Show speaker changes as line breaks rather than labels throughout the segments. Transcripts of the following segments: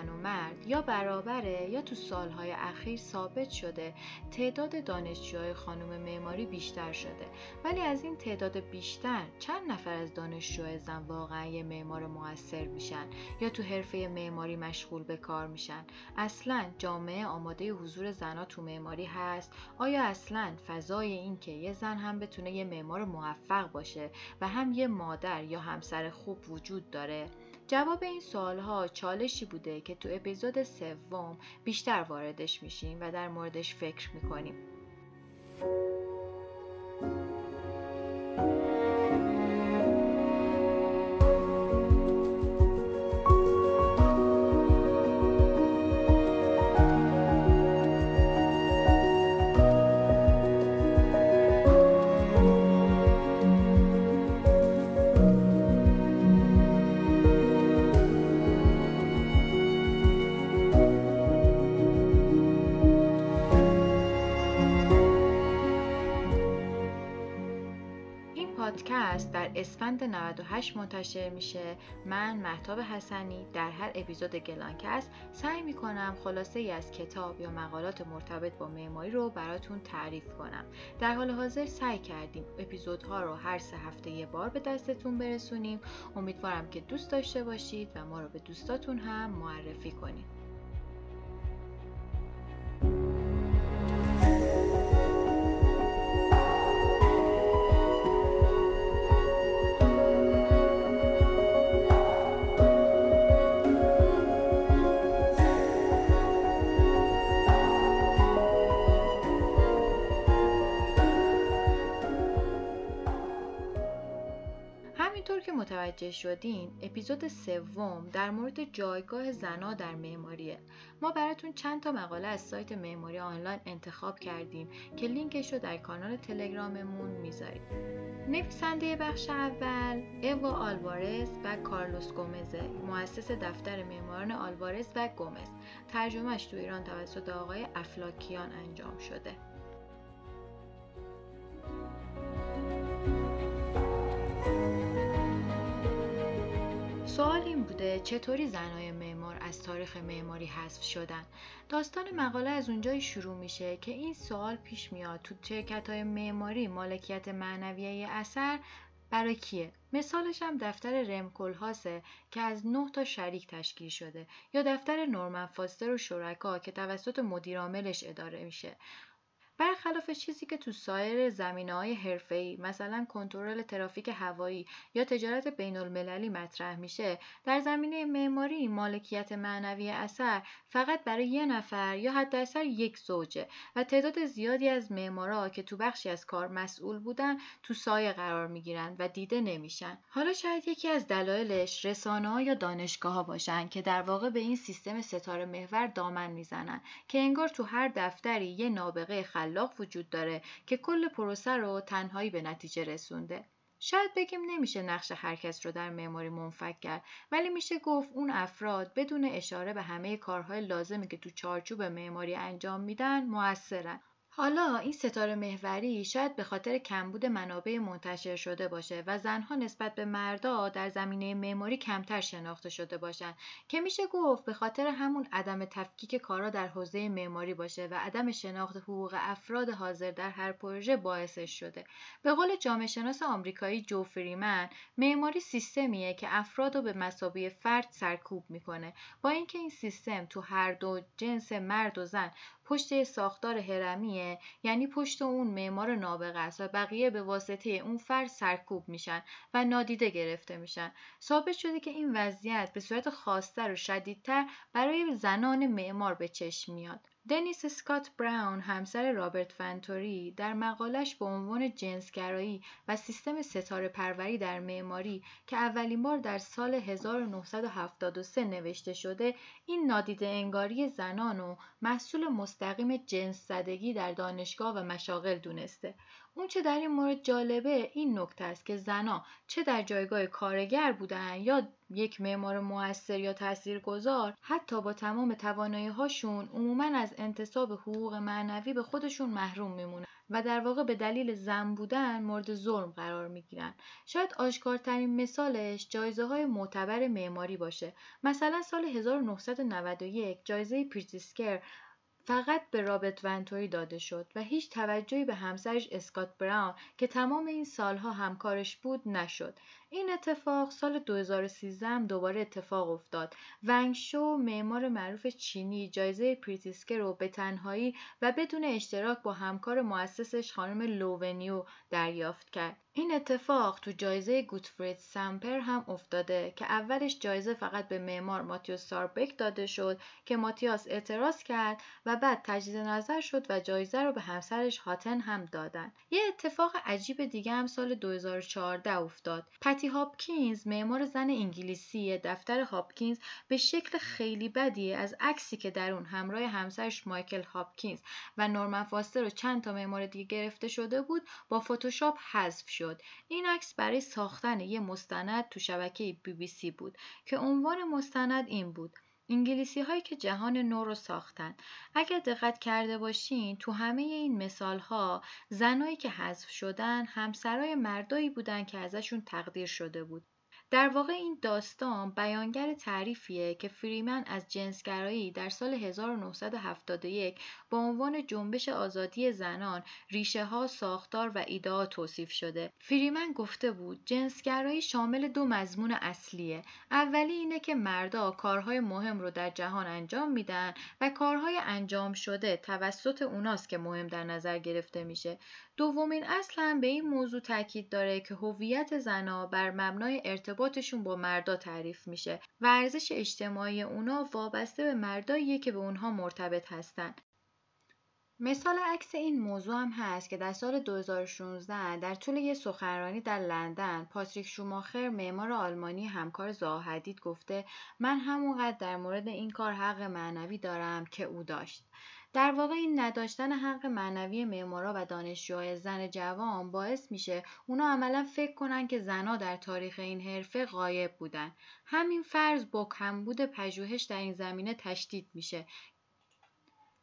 زن و مرد یا برابره یا تو سالهای اخیر ثابت شده تعداد دانشجوهای خانم معماری بیشتر شده. ولی از این تعداد بیشتر چند نفر از دانشجوهای زن واقعا یه معمار موثر میشن یا تو حرفه معماری مشغول به کار میشن؟ اصلا جامعه آماده حضور زنها تو معماری هست؟ آیا اصلا فضای این که یه زن هم بتونه یه معمار موفق باشه و هم یه مادر یا همسر خوب وجود داره؟ جواب این سوالها چالشی بوده که تو اپیزود سوم بیشتر واردش میشیم و در موردش فکر می‌کنیم. پادکست در اسفند 98 منتشر میشه. من محتاب حسنی در هر اپیزود گلانکست سعی می‌کنم خلاصه ای از کتاب یا مقالات مرتبط با معماری رو براتون تعریف کنم. در حال حاضر سعی کردیم اپیزودها رو هر سه هفته یه بار به دستتون برسونیم. امیدوارم که دوست داشته باشید و ما رو به دوستاتون هم معرفی کنید. متوجه شدین اپیزود سوم در مورد جایگاه زنا در معماریه. ما براتون چند تا مقاله از سایت معماری آنلاین انتخاب کردیم که لینکش رو در کانال تلگراممون می‌ذاریم. نویسنده بخش اول اوا آلوارز و کارلوس گومزه مؤسس دفتر معماران آلوارز و گومز. ترجمهش تو ایران توسط آقای افلاکیان انجام شده. سوال این بوده چطوری زنای معمار از تاریخ معماری حذف شدن داستان مقاله از اونجایی شروع میشه که این سوال پیش میاد تو شرکت های معماری مالکیت معنویه اثر برای کیه؟ مثالش هم دفتر رمکل هاسه که از 9 تا شریک تشکیل شده یا دفتر نورمن فاستر و شرکا که توسط مدیرعاملش اداره میشه برخلاف چیزی که تو سایر زمینه های حرفه‌ای مثلا کنترل ترافیک هوایی یا تجارت بین المللی مطرح میشه در زمینه معماری مالکیت معنوی اثر فقط برای یه نفر یا حتی اثر یک زوجه و تعداد زیادی از معمارا که تو بخشی از کار مسئول بودن تو سایه قرار می‌گیرن و دیده نمیشن. حالا شاید یکی از دلایلش رسانه ها یا دانشگاه ها باشن که در واقع به این سیستم ستاره محور دامن می‌زنن که انگار تو هر دفتری یه نابغه خل خلاق وجود داره که کل پروسه رو تنهایی به نتیجه رسونده. شاید بگیم نمیشه نقش هر کس رو در معماری منفک کرد ولی میشه گفت اون افراد بدون اشاره به همه کارهای لازمی که تو چارچوب معماری انجام میدن موثرن حالا این ستاره محوری شاید به خاطر کمبود منابع منتشر شده باشه و زنها نسبت به مردا در زمینه معماری کمتر شناخته شده باشن که میشه گفت به خاطر همون عدم تفکیک کارا در حوزه معماری باشه و عدم شناخت حقوق افراد حاضر در هر پروژه باعثش شده. به قول جامعه شناس آمریکایی جو فریمن معماری سیستمیه که افراد رو به مسابقه فرد سرکوب می‌کنه. با اینکه این سیستم تو هر دو جنس مرد و زن پشت ساختار هرمیه یعنی پشت اون معمار نابغه است و بقیه به واسطه اون فرد سرکوب میشن و نادیده گرفته میشن. ثابت شده که این وضعیت به صورت خاصتر و شدیدتر برای زنان معمار به چشم میاد. دنیس اسکات براون همسر رابرت فنتوری در مقالش به عنوان جنسگرایی و سیستم ستاره پروری در معماری که اولین بار در سال 1973 نوشته شده این نادیده انگاری زنان و محصول مستقیم جنس زدگی در دانشگاه و مشاغل دونسته. اون چه در این مورد جالبه این نکته است که زنا چه در جایگاه کارگر بودن یا یک معمار موثر یا تاثیرگذار حتی با تمام توانایی هاشون عموما از انتصاب حقوق معنوی به خودشون محروم میمونن و در واقع به دلیل زن بودن مورد ظلم قرار می‌گیرن. شاید آشکارترین مثالش جایزه های معتبر معماری باشه. مثلا سال 1991 جایزه پریتزکر فقط به رابرت ونتوری داده شد و هیچ توجهی به همسرش اسکات براون که تمام این سالها همکارش بود نشد. این اتفاق سال 2013 هم دوباره اتفاق افتاد. ونگ شو معمار معروف چینی جایزه پریتزکر رو به تنهایی و بدون اشتراک با همکار مؤسسش خانم لو ونیو دریافت کرد. این اتفاق تو جایزه گوتفرید سمپر هم افتاده که اولش جایزه فقط به معمار ماتیوس ساربک داده شد که ماتیاس اعتراض کرد و بعد تجدید نظر شد و جایزه رو به همسرش هاتن هم دادن. یه اتفاق عجیب دیگه هم سال 2014 افتاد. پتی هاپکینز معمار زن انگلیسی دفتر هاپکینز به شکل خیلی بدی از عکسی که در اون همراه همسرش مایکل هاپکینز و نورمن فاستر و چند تا معمار دیگه گرفته شده بود با فتوشاپ حذف شد. این عکس برای ساختن یه مستند تو شبکه بی بی سی بود که عنوان مستند این بود. انگلیسی هایی که جهان نو رو ساختن. اگر دقت کرده باشین تو همه این مثال ها زنایی که حذف شدن همسرای مردایی بودن که ازشون تقدیر شده بود. در واقع این داستان بیانگر تعریفیه که فریمن از جنسگرایی در سال 1971 با عنوان جنبش آزادی زنان ریشه ها ساختار و ایده توصیف شده. فریمن گفته بود جنسگرایی شامل دو مضمون اصلیه. اولی اینه که مردا کارهای مهم رو در جهان انجام میدن و کارهای انجام شده توسط اوناست که مهم در نظر گرفته میشه. دومین اصل هم به این موضوع تاکید داره که هویت زنها بر مبنای ارتباطشون با مردا تعریف میشه و ارزش اجتماعی اونا وابسته به مرداییه که به اونها مرتبط هستن. مثال عکس این موضوع هم هست که در سال 2016 در طول یک سخنرانی در لندن پاتریک شوماخر معمار آلمانی همکار زاهدید گفته من همونقدر در مورد این کار حق معنوی دارم که او داشت در واقع این نداشتن حق معنوی معمارا و دانشجوهای زن جوان باعث میشه اونا عملا فکر کنن که زنها در تاریخ این حرفه غایب بودن. همین فرض با کمبود پژوهش در این زمینه تشدید میشه.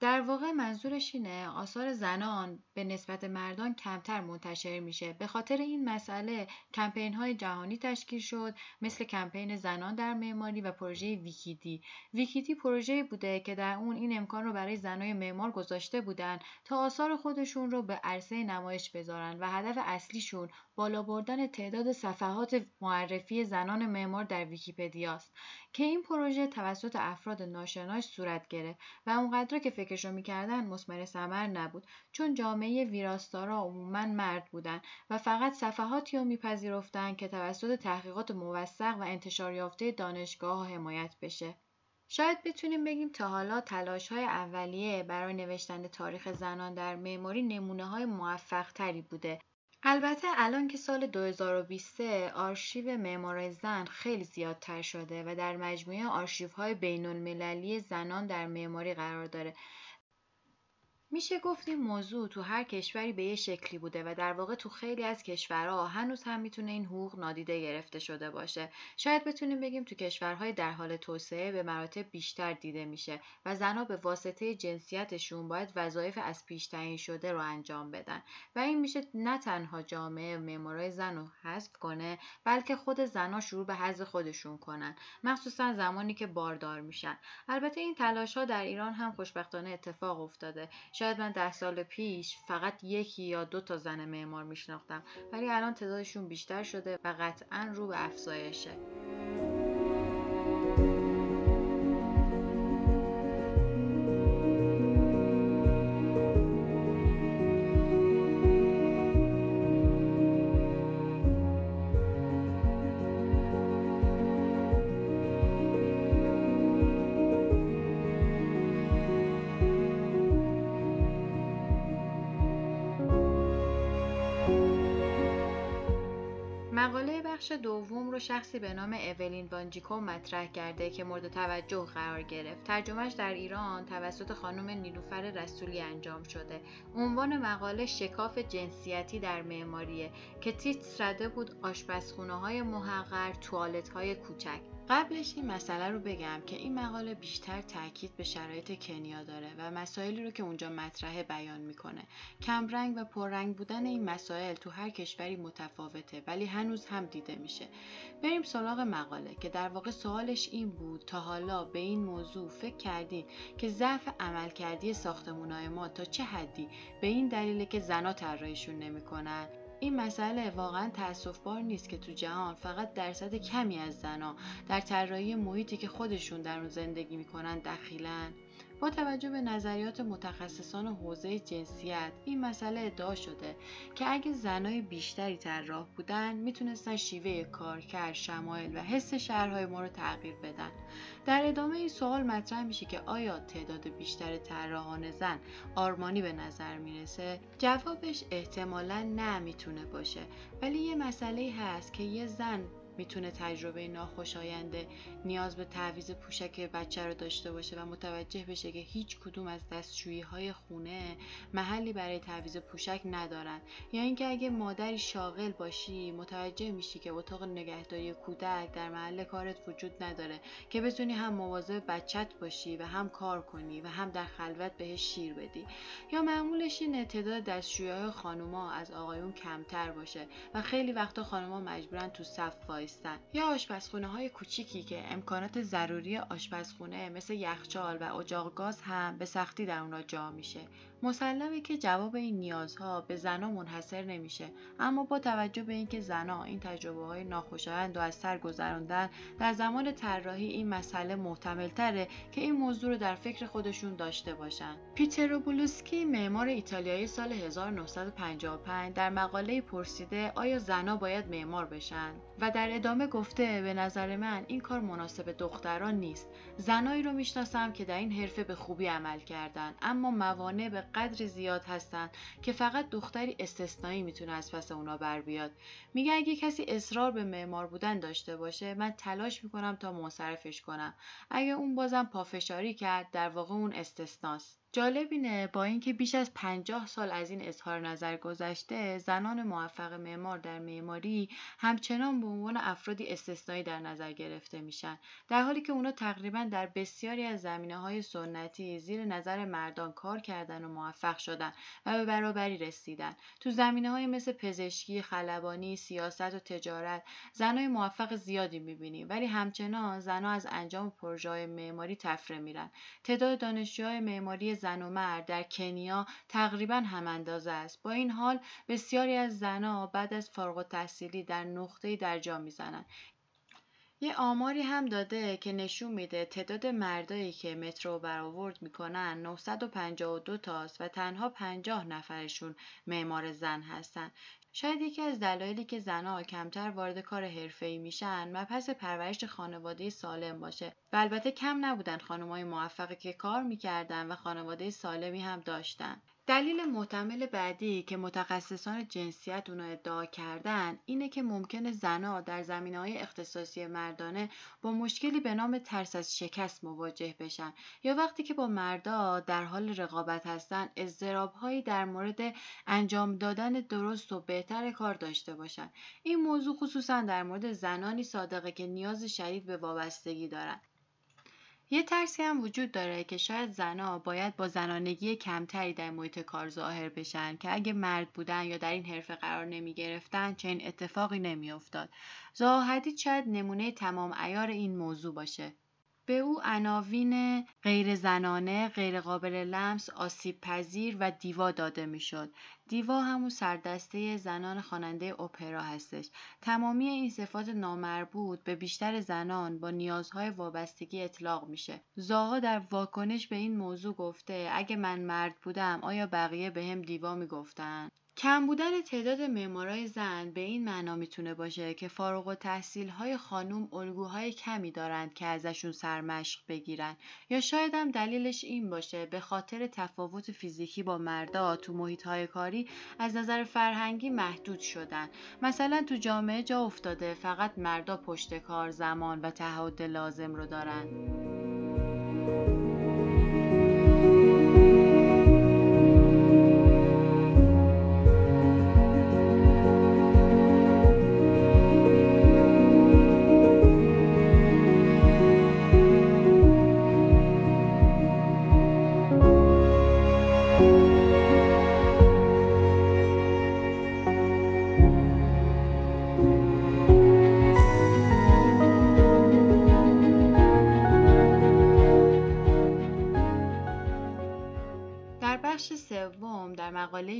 در واقع منظورش اینه آثار زنان به نسبت مردان کمتر منتشر میشه. به خاطر این مسئله کمپین های جهانی تشکیل شد مثل کمپین زنان در معماری و پروژه ویکیدی. ویکیدی پروژه بوده که در اون این امکان رو برای زنای معمار گذاشته بودن تا آثار خودشون رو به عرصه نمایش بذارن و هدف اصلیشون بالا بردن تعداد صفحات معرفی زنان معمار در ویکیپدیاست که این پروژه توسط افراد ناشناس صورت گرفت و اونقدر که فکرش رو می‌کردن مسمر ثمر نبود چون جامعه ویراستارا عموما مرد بودن و فقط صفحاتی رو میپذیرفتند که توسط تحقیقات موثق و انتشار یافته دانشگاه حمایت بشه. شاید بتونیم بگیم تا حالا تلاش های اولیه برای نوشتن تاریخ زنان در معماری نمونه های موفق تری بوده. البته الان که سال 2020 آرشیو معمار زن خیلی زیادتر شده و در مجموعه آرشیوهای بین المللی زنان در معماری قرار داره. میشه گفت این موضوع تو هر کشوری به یه شکلی بوده و در واقع تو خیلی از کشورها هنوز هم می‌تونه این حقوق نادیده گرفته شده باشه. شاید بتونیم بگیم تو کشورهای در حال توسعه به مراتب بیشتر دیده میشه و زنها به واسطه جنسیتشون باید وظایف از پیش تعیین شده رو انجام بدن. و این میشه نه تنها جامعه معمارای زن رو حذف کنه بلکه خود زنها شروع به حذف خودشون کنن. مخصوصا زمانی که باردار میشن. البته این تلاش ها در ایران هم خوشبختانه اتفاق افتاده. شاید من ده سال پیش فقط یکی یا دو تا زن معمار میشناختم ولی الان تعدادشون بیشتر شده و قطعا رو به افزایشه. بخش دوم رو شخصی به نام اولین وانجیکو مطرح کرده که مورد توجه قرار گرفت. ترجمهش در ایران توسط خانم نیلوفر رسولی انجام شده. عنوان مقاله شکاف جنسیتی در معماریه که تیتر زده بود آشپزخونه های محقر، توالت های کوچک. قبلش این مسئله رو بگم که این مقاله بیشتر تاکید به شرایط کنیا داره و مسائلی رو که اونجا مطرحه بیان می‌کنه. کمرنگ و پررنگ بودن این مسائل تو هر کشوری متفاوته ولی هنوز هم دیده میشه. بریم سراغ مقاله که در واقع سوالش این بود. تا حالا به این موضوع فکر کردین که ضعف عملکردی ساختمونای ما تا چه حدی به این دلیله که زنا طراحیشون نمی‌کنن؟ این مسئله واقعا تاسف بار نیست که تو جهان فقط درصد کمی از زنها در طراحی محیطی که خودشون در اون زندگی می‌کنن دخیلن. با توجه به نظریات متخصصان حوزه جنسیت این مسئله ادعا شده که اگه زنای بیشتری طراح بودن می‌تونستن شیوه کارکرد شمایل و حس شهرهای ما رو تغییر بدن. در ادامه این سوال مطرح میشه که آیا تعداد بیشتر طراحان زن آرمانی به نظر می‌رسه؟ جوابش احتمالا نه می‌تونه باشه. ولی یه مسئله هست که یه زن می‌تونه تجربه ناخوشاینده نیاز به تعویز پوشک بچه رو داشته باشه و متوجه بشه که هیچ کدوم از دستشویی های خونه محلی برای تعویز پوشک ندارن. یا اینکه اگه مادری شاغل باشی متوجه میشی که اتاق نگهداری کودک در محل کارت وجود نداره که بتونی هم مواظب بچت باشی و هم کار کنی و هم در خلوت بهش شیر بدی. یا معمولش این تعداد دستشویی های خانوما از آقایون کمتر باشه و خیلی وقتا خانوما مجبورن تو صف یا آشپزخونه های کوچیکی که امکانات ضروری آشپزخونه مثل یخچال و اجاق گاز هم به سختی در اونا جا میشه. مسلمه که جواب این نیازها به زنا منحصر نمیشه. اما با توجه به اینکه زنا این تجربه های ناخوشایند و از سر گذراندن در زمان طراحی این مسئله محتمل تره که این موضوع رو در فکر خودشون داشته باشن. پیترو بولوسکی معمار ایتالیایی سال 1955 در مقاله پرسیده آیا زنا باید معمار بشن؟ و در ادامه گفته به نظر من این کار مناسب دختران نیست. زنایی رو می‌شناسم که در این حرفه به خوبی عمل کردن اما موانع به قدر زیاد هستن که فقط دختری استثنایی می‌تونه از پس اونا بر بیاد. میگه اگه کسی اصرار به معمار بودن داشته باشه من تلاش می‌کنم تا منصرفش کنم. اگه اون بازم پافشاری کرد در واقع اون استثناست. جالب اینه با اینکه بیش از پنجاه سال از این اظهار نظر گذشته زنان موفق معمار در معماری همچنان به عنوان افرادی استثنایی در نظر گرفته میشن. در حالی که اونا تقریبا در بسیاری از زمینه های سنتی زیر نظر مردان کار کردن و موفق شدن و به برابری رسیدن. تو زمینه های مثل پزشکی خلبانی سیاست و تجارت زنای موفق زیادی می‌بینیم. ولی همچنان زنها از انجام پروژه معماری تفره میرن. تعداد دانشجوهای معماری زن و مرد در کنیا تقریبا هم اندازه است. با این حال بسیاری از زنها بعد از فارغ التحصیلی در نقطه‌ای در جا می‌زنند. یه آماری هم داده که نشون میده تعداد مردایی که مترو برآورد می‌کنن 952 تاست و تنها 50 نفرشون معمار زن هستن. شاید یکی از دلایلی که زنها کمتر وارد کار حرفه‌ای میشن مبحث پرورش خانواده سالم باشه. و البته کم نبودن خانمای موفقی که کار می‌کردن و خانواده سالمی هم داشتن. دلیل محتمل بعدی که متخصصان جنسیت اونا ادعا کردن اینه که ممکنه زنها در زمینه های اختصاصی مردانه با مشکلی به نام ترس از شکست مواجه بشن یا وقتی که با مردا در حال رقابت هستن اضطرابهایی در مورد انجام دادن درست و بهتر کار داشته باشن. این موضوع خصوصا در مورد زنانی صادقه که نیاز شدید به وابستگی دارن. یه ترسی هم وجود داره که شاید زنها باید با زنانگی کمتری در محیط کار ظاهر بشن که اگه مرد بودن یا در این حرفه قرار نمی گرفتن چنین اتفاقی نمی افتاد. زاهدید شاید نمونه تمام ایار این موضوع باشه. به او عناوین غیر زنانه، غیر قابل لمس، آسیب پذیر و دیوا داده می‌شد. دیوا همون سردسته زنان خواننده اپرا هستش. تمامی این صفات نامربوط به بیشتر زنان با نیازهای وابستگی اطلاق میشه. زاها در واکنش به این موضوع گفته اگه من مرد بودم آیا بقیه به هم دیوا می‌گفتن؟ کم بودن تعداد معمارای زن به این معنا می‌تونه باشه که فارغ و تحصیل های خانوم الگوهای کمی دارند که ازشون سرمشق بگیرن. یا شاید هم دلیلش این باشه به خاطر تفاوت فیزیکی با مردا تو محیط های کاری از نظر فرهنگی محدود شدن. مثلا تو جامعه جا افتاده فقط مردا پشت کار زمان و تعهد لازم رو دارن.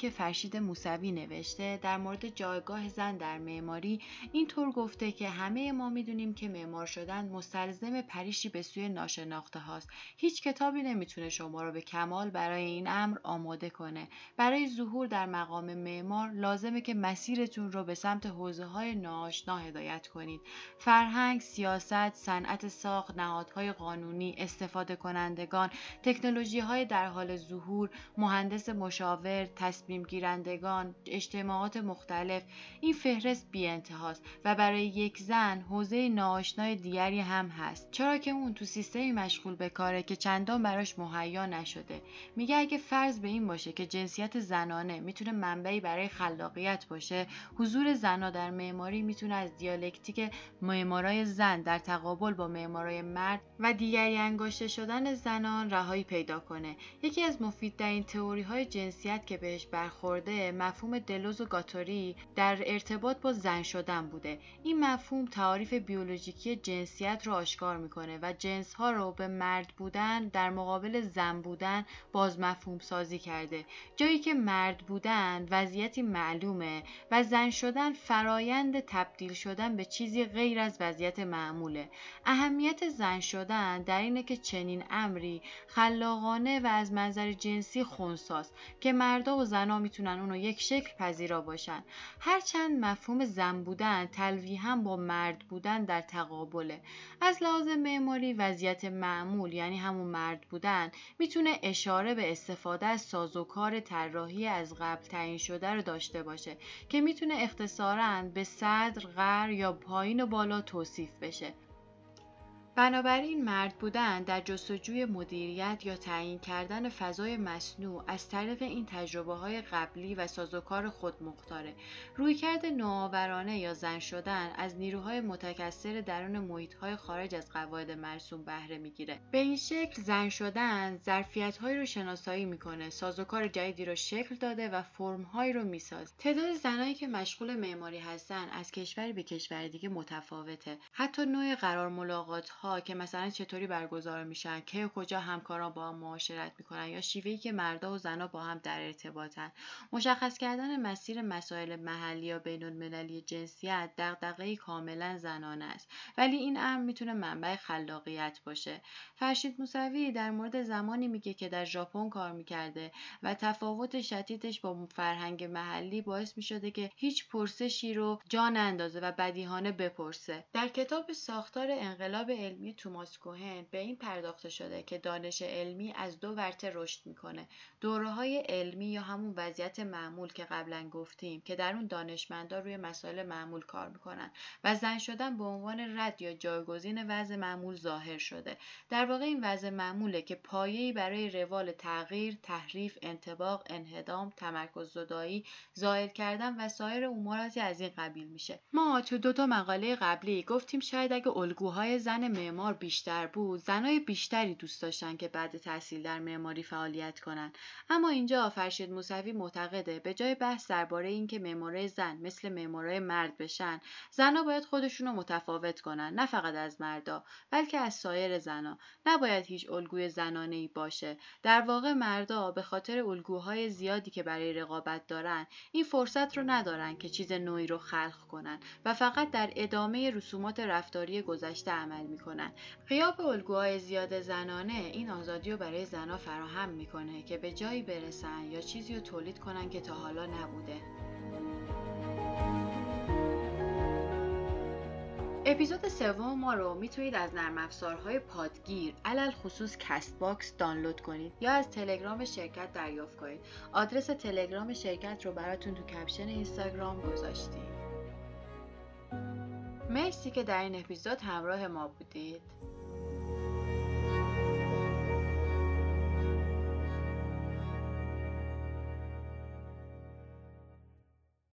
که فرشید موسوی نوشته در مورد جایگاه زن در معماری اینطور گفته که همه ما می‌دونیم که معمار شدن مستلزم پریشی به سوی ناشناخته هاست. هیچ کتابی نمی‌تونه شما رو به کمال برای این امر آماده کنه. برای ظهور در مقام معمار لازمه که مسیرتون رو به سمت حوزه های ناآشنا هدایت کنید. فرهنگ سیاست صنعت ساخت نهادهای قانونی استفاده کنندگان تکنولوژی های در حال ظهور مهندس مشاور تصمیم گیرندگان، اجتماعات مختلف این فهرست بی انتهاست و برای یک زن حوزه ناآشنای دیگری هم هست. چرا که اون تو سیستمی مشغول به کاره که چندان براش مهیا نشده. میگه اگه فرض به این باشه که جنسیت زنانه می‌تونه منبعی برای خلاقیت باشه. حضور زنا در معماری می‌تونه از دیالکتیک معمارای زن در تقابل با معمارای مرد و دیگری انگاشته شدن زنان رهایی پیدا کنه. یکی از مفیدترین تئوری های جنسیت که بهش برخورده مفهوم دلوز و گاتوری در ارتباط با زن شدن بوده. این مفهوم تعاریف بیولوژیکی جنسیت رو آشکار می‌کنه و جنس ها رو به مرد بودن در مقابل زن بودن باز مفهوم سازی کرده. جایی که مرد بودن وضعیتی معلومه و زن شدن فرایند تبدیل شدن به چیزی غیر از وضعیت معموله. اهمیت زن شدن در اینه که چنین امری خلاقانه و از منظر جنسی خونساست که مرد و زنها می‌تونن اونو یک شکل پذیرا باشن. هرچند مفهوم زن بودن هم با مرد بودن در تقابله. از لحاظ معماری وضعیت معمول یعنی همون مرد بودن می‌تونه اشاره به استفاده از سازوکار طراحی از قبل تعیین شده رو داشته باشه که می‌تونه اختصارا به صدر، غر یا پایین و بالا توصیف بشه. بنابراین مرد بودن در جستجوی مدیریت یا تعیین کردن فضای مصنوع از طریق این تجربه های قبلی و سازوکار خود مختاره. رویکرد نوآورانه یا زن شدن از نیروهای متکثر درون محیط های خارج از قواعد مرسوم بهره می‌گیره. به این شکل زن شدن ظرفیت هایی رو شناسایی می‌کنه سازوکار جدیدی رو شکل داده و فرم هایی رو می‌سازه. تعداد زنایی که مشغول معماری هستن از کشوری به کشور دیگه متفاوته. حتی نوع قرار ملاقات ها که مثلا چطوری برگزار میشن که کجا همکاران با هم معاشرت می‌کنن یا شیوهی که مردا و زنها با هم در ارتباطن. مشخص کردن مسیر مسائل محلی یا بین المللی جنسیت دغدغه کاملا زنانه است. ولی این امر می‌تونه منبع خلاقیت باشه. فرشید موسوی در مورد زمانی میگه که در ژاپن کار می‌کرده و تفاوت شدیدش با فرهنگ محلی باعث می‌شده که هیچ پرسشی رو جان اندازه و بدیهانه بپرسه. در کتاب ساختار انقلاب علمی توماس کوهن به این پرداخته شده که دانش علمی از دو ورته رشد می‌کنه دوره های علمی یا همون وضعیت معمول که قبلا گفتیم که در اون دانشمندا روی مسائل معمول کار می‌کنن و زن شدن به عنوان رد یا جایگزین وضع معمول ظاهر شده. در واقع این وضع معموله که پایه‌ای برای روال تغییر تحریف انتباق انهدام تمرکز زدایی ظاهر کردن و سایر اموراتی از این قبیل میشه. ما تو دو تا مقاله قبلی گفتیم شاید اگه الگوهای زن معمار بیشتر بود. زنای بیشتری دوست داشتن که بعد تحصیل در معماری فعالیت کنن. اما اینجا فرشید موسوی معتقده به جای بحث درباره اینکه معمارای زن مثل معمارای مرد بشن زنها باید خودشون رو متفاوت کنن. نه فقط از مردا بلکه از سایر زنا نباید هیچ الگوی زنانه ای باشه. در واقع مردا به خاطر الگوهای زیادی که برای رقابت دارن این فرصت رو ندارن که چیز نوعی رو خلق کنن و فقط در ادامه رسومات رفتاری گذشته عمل می‌کنن. کنند قیاب الگوهای زیاد زنانه این آزادی رو برای زنها فراهم می‌کنه که به جایی برسن یا چیزی رو تولید کنن که تا حالا نبوده. اپیزود سوم ما رو می‌تونید از نرم افزارهای پادگیر علی الخصوص Castbox دانلود کنید یا از تلگرام شرکت دریافت کنید. آدرس تلگرام شرکت رو براتون تو caption اینستاگرام گذاشتیم. مرسی که در این اپیزود همراه ما بودید.